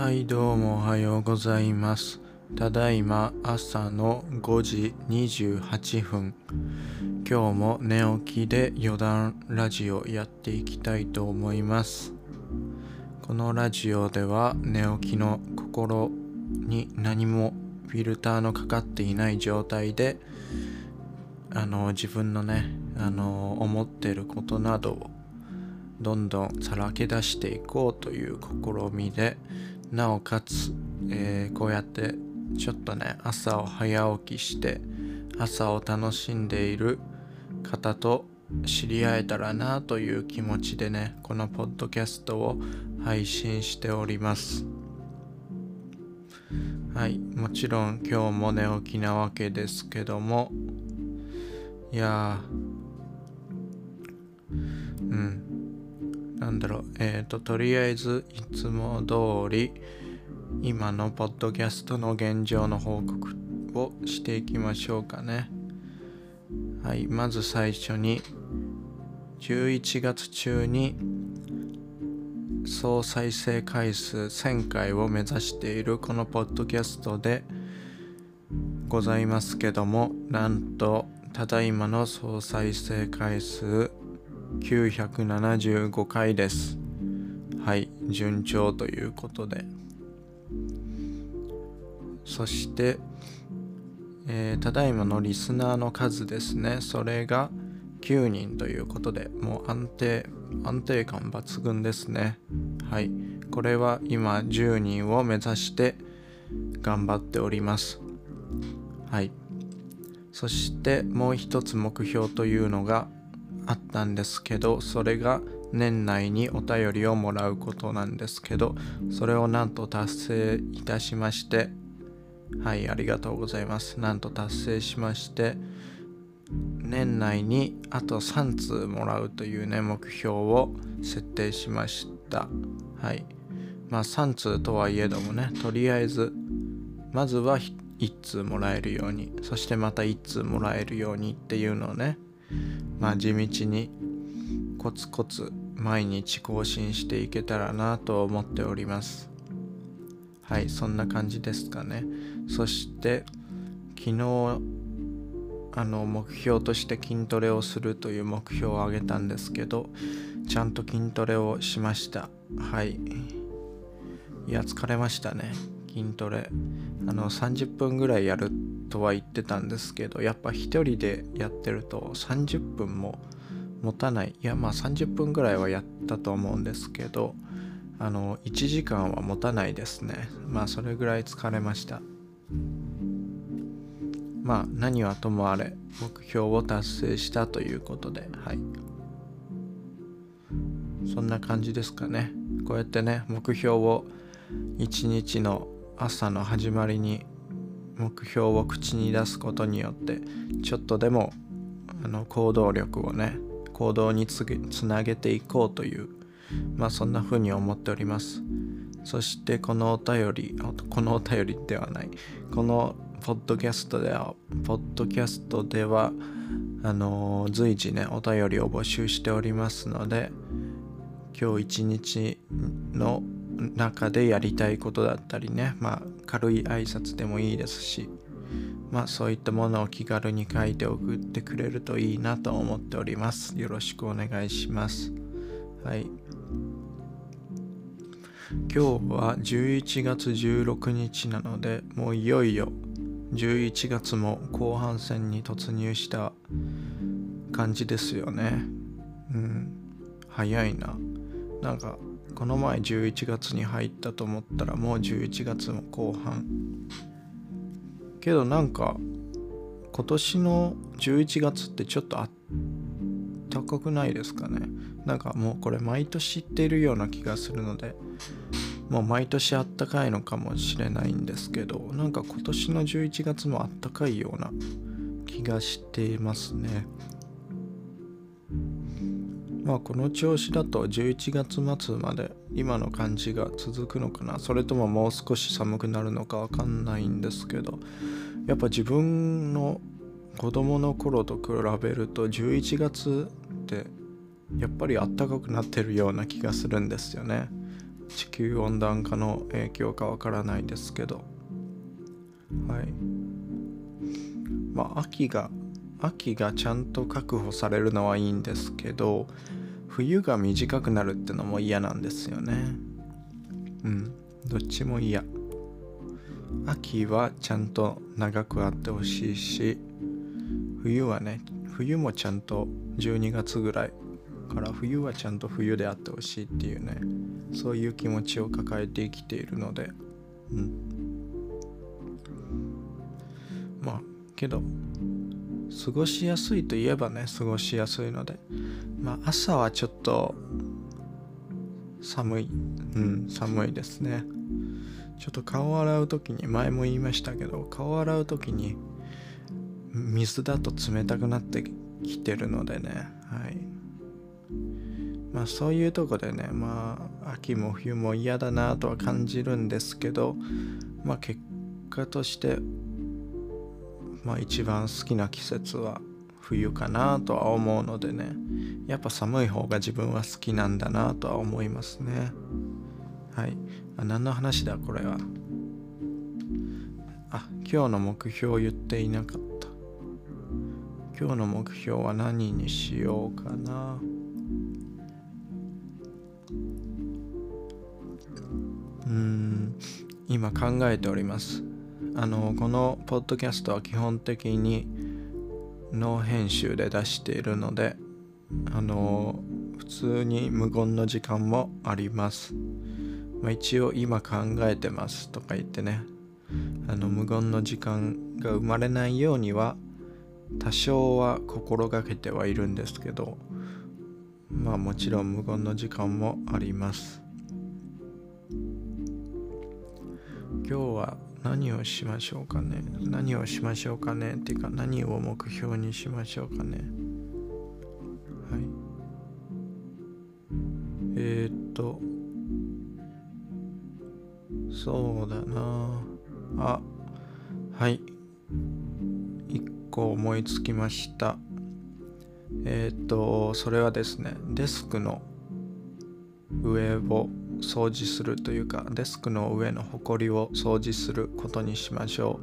はいどうもおはようございます。ただいま朝の5時28分。今日も寝起きで余談ラジオやっていきたいと思います。このラジオでは寝起きの心に何もフィルターのかかっていない状態であの自分のねあの思ってることなどをどんどんさらけ出していこうという試みでなおかつ、えー、こうやってちょっとね朝を早起きして朝を楽しんでいる方と知り合えたらなという気持ちでねこのポッドキャストを配信しております。はいもちろん今日も寝起きなわけですけどもいやうん。なんだろう、えっ、ー、と、とりあえず、いつも通り、今のポッドキャストの現状の報告をしていきましょうかね。はい、まず最初に、11月中に、総再生回数1000回を目指しているこのポッドキャストでございますけども、なんと、ただいまの総再生回数975回です。はい、順調ということで。そして、えー、ただいまのリスナーの数ですね、それが9人ということで、もう安定、安定感抜群ですね。はい、これは今10人を目指して頑張っております。はい。そしてもう一つ目標というのがあったんですけどそれが年内にお便りをもらうことなんですけどそれをなんと達成いたしましてはいありがとうございます。なんと達成しまして年内にあと3通もらうというね目標を設定しました。はい。まあ3通とはいえどもねとりあえずまずは1通もらえるようにそしてまた1通もらえるようにっていうのをねまあ地道にコツコツ毎日更新していけたらなと思っております。はいそんな感じですかね。そして昨日あの目標として筋トレをするという目標を挙げたんですけどちゃんと筋トレをしました。はい。いや疲れましたね。筋トレ。あの30分ぐらいやるとは言ってたんですけどやっぱ一人でやってると30分も持たない。いやまあ30分ぐらいはやったと思うんですけどあの1時間は持たないですね。まあそれぐらい疲れました。まあ何はともあれ目標を達成したということではい。そんな感じですかね。こうやってね目標を一日の朝の始まりに目標を口に出すことによってちょっとでもあの行動力をね行動につなげていこうというまあそんな風に思っております。そしてこのお便りこのお便りではない。このポッドキャストではポッドキャストではあの随時ねお便りを募集しておりますので今日一日の中でやりたいことだったりねまあ軽い挨拶でもいいですしまあそういったものを気軽に書いて送ってくれるといいなと思っております。よろしくお願いします。はい。今日は11月16日なのでもういよいよ11月も後半戦に突入した感じですよね。うん。早いな。なんかこの前11月に入ったと思ったらもう11月も後半。けどなんか今年の11月ってちょっとあったかくないですかね。なんかもうこれ毎年言ってるような気がするのでもう毎年あったかいのかもしれないんですけどなんか今年の11月もあったかいような気がしていますね。まあこの調子だと11月末まで今の感じが続くのかな。それとももう少し寒くなるのかわかんないんですけどやっぱ自分の子供の頃と比べると11月ってやっぱりあったかくなってるような気がするんですよね。地球温暖化の影響かわからないですけど。はい。まあ秋が秋がちゃんと確保されるのはいいんですけど冬が短くなるってのも嫌なんですよね。うん。どっちも嫌。秋はちゃんと長くあってほしいし冬はね冬もちゃんと12月ぐらいから冬はちゃんと冬であってほしいっていうねそういう気持ちを抱えて生きているので。うん。まあけど過ごしやすいといえばね過ごしやすいのでまあ朝はちょっと寒い。うん寒いですね。ちょっと顔を洗う時に前も言いましたけど顔を洗う時に水だと冷たくなってきてるのでね。はい。まあそういうとこでねまあ秋も冬も嫌だなとは感じるんですけどまあ結果としてまあ一番好きな季節は冬かなとは思うのでねやっぱ寒い方が自分は好きなんだなとは思いますね。はい。あ何の話だこれは？あ今日の目標を言っていなかった。今日の目標は何にしようかな。うん。今考えております。あのこのポッドキャストは基本的にノー編集で出しているのであの普通に無言の時間もあります、まあ、一応今考えてますとか言ってね。あの無言の時間が生まれないようには多少は心がけてはいるんですけどまあもちろん無言の時間もあります。今日は何をしましょうかね？何をしましょうかね？っていうか何を目標にしましょうかね？はい。えー、っと。そうだな。あ。はい。一個思いつきました。えー、っとそれはですねデスクの上を掃除するというかデスクの上のホコリを掃除することにしましょ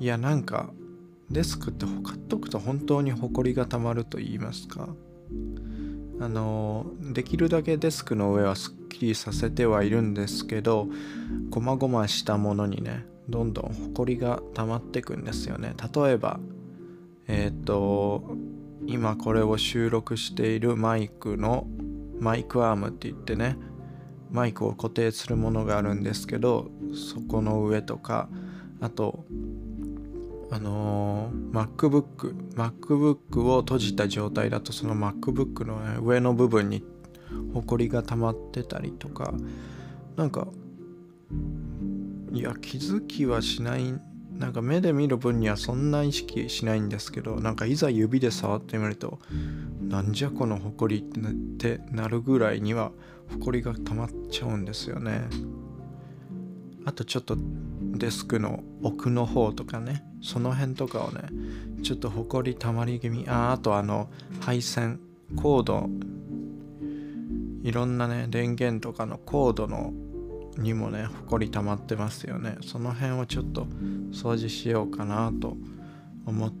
う。いやなんかデスクってほかっとくと本当にホコリがたまると言いますか。あのできるだけデスクの上はすっきりさせてはいるんですけどごまごましたものにねどんどんホコリが溜まってくんですよね。例えばえっ、ー、と今これを収録しているマイクのマイクアームって言ってねマイクを固定するものがあるんですけどそこの上とかあとあのー、MacBook MacBook を閉じた状態だとその MacBook の、ね、上の部分にホコリが溜まってたりとかなんかいや気づきはしないなんか目で見る分にはそんな意識しないんですけどなんかいざ指で触ってみるとなんじゃこのホコリってなるぐらいにはホコリが溜まっちゃうんですよね。あとちょっとデスクの奥の方とかねその辺とかをねちょっとホコリ溜まり気味ああとあの配線コードいろんなね電源とかのコードのにもねほこり溜まってますよね。その辺をちょっと掃除しようかなと思っ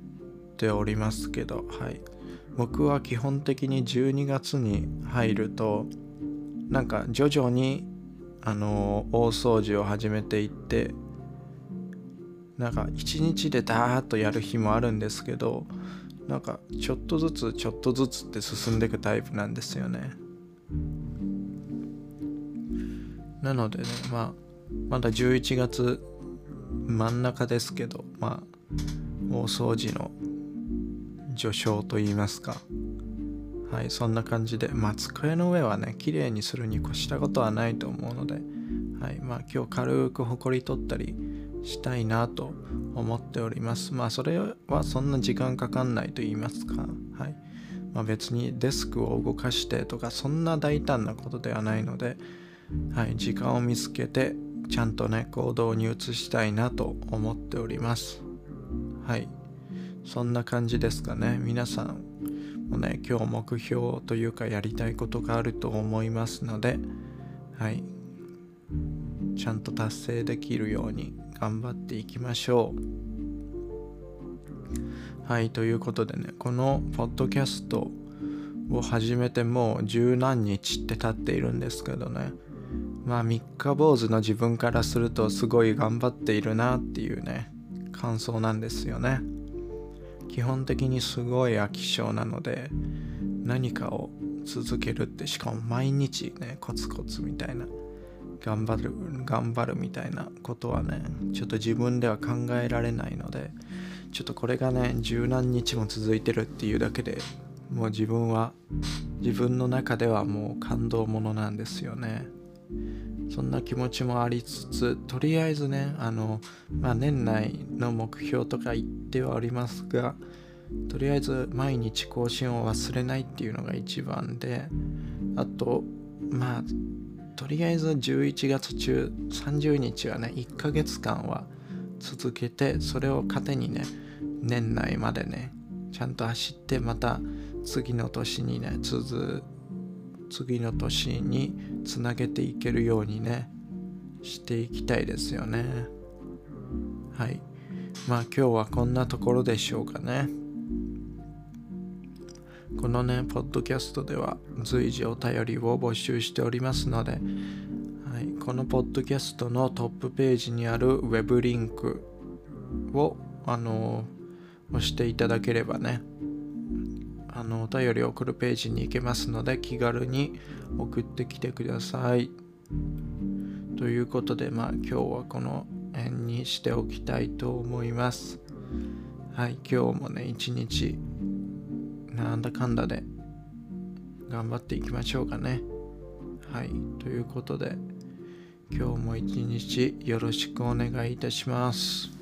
ておりますけどはい。僕は基本的に12月に入るとなんか徐々にあの大掃除を始めていってなんか一日でダーッとやる日もあるんですけどなんかちょっとずつちょっとずつって進んでいくタイプなんですよね。なのでねまあまだ11月真ん中ですけどまあ大掃除の序章といいますか。はいそんな感じでまあ机の上はね綺麗にするに越したことはないと思うのではいまあ今日軽くほこり取ったりしたいなと思っております。まあそれはそんな時間かかんないと言いますかはい。まあ別にデスクを動かしてとかそんな大胆なことではないのではい、時間を見つけてちゃんとね行動に移したいなと思っております。はい。そんな感じですかね皆さん。もね今日目標というかやりたいことがあると思いますのではい。ちゃんと達成できるように頑張っていきましょう。はいということでねこのポッドキャストを始めてもう十何日って経っているんですけどねまあ三日坊主の自分からするとすごい頑張っているなっていうね感想なんですよね。基本的にすごい飽き性なので何かを続けるってしかも毎日ねコツコツみたいな頑張る頑張るみたいなことはねちょっと自分では考えられないのでちょっとこれがね十何日も続いてるっていうだけでもう自分は自分の中ではもう感動ものなんですよね。そんな気持ちもありつつとりあえずねあの、まあ、年内の目標とか言ってはおりますがとりあえず毎日更新を忘れないっていうのが一番であとまあとりあえず11月中30日はね1ヶ月間は続けてそれを糧にね年内までねちゃんと走ってまた次の年にね続次の年につなげていけるようにねしていきたいですよね。はい。まあ今日はこんなところでしょうかね。このねポッドキャストでは随時お便りを募集しておりますので、はい、このポッドキャストのトップページにあるウェブリンクをあの押していただければねあのお便りを送るページに行けますので気軽に送ってきてください。ということでまあ今日はこの辺にしておきたいと思います。はい、今日もね一日なんだかんだで頑張っていきましょうかね。はい、ということで今日も一日よろしくお願いいたします。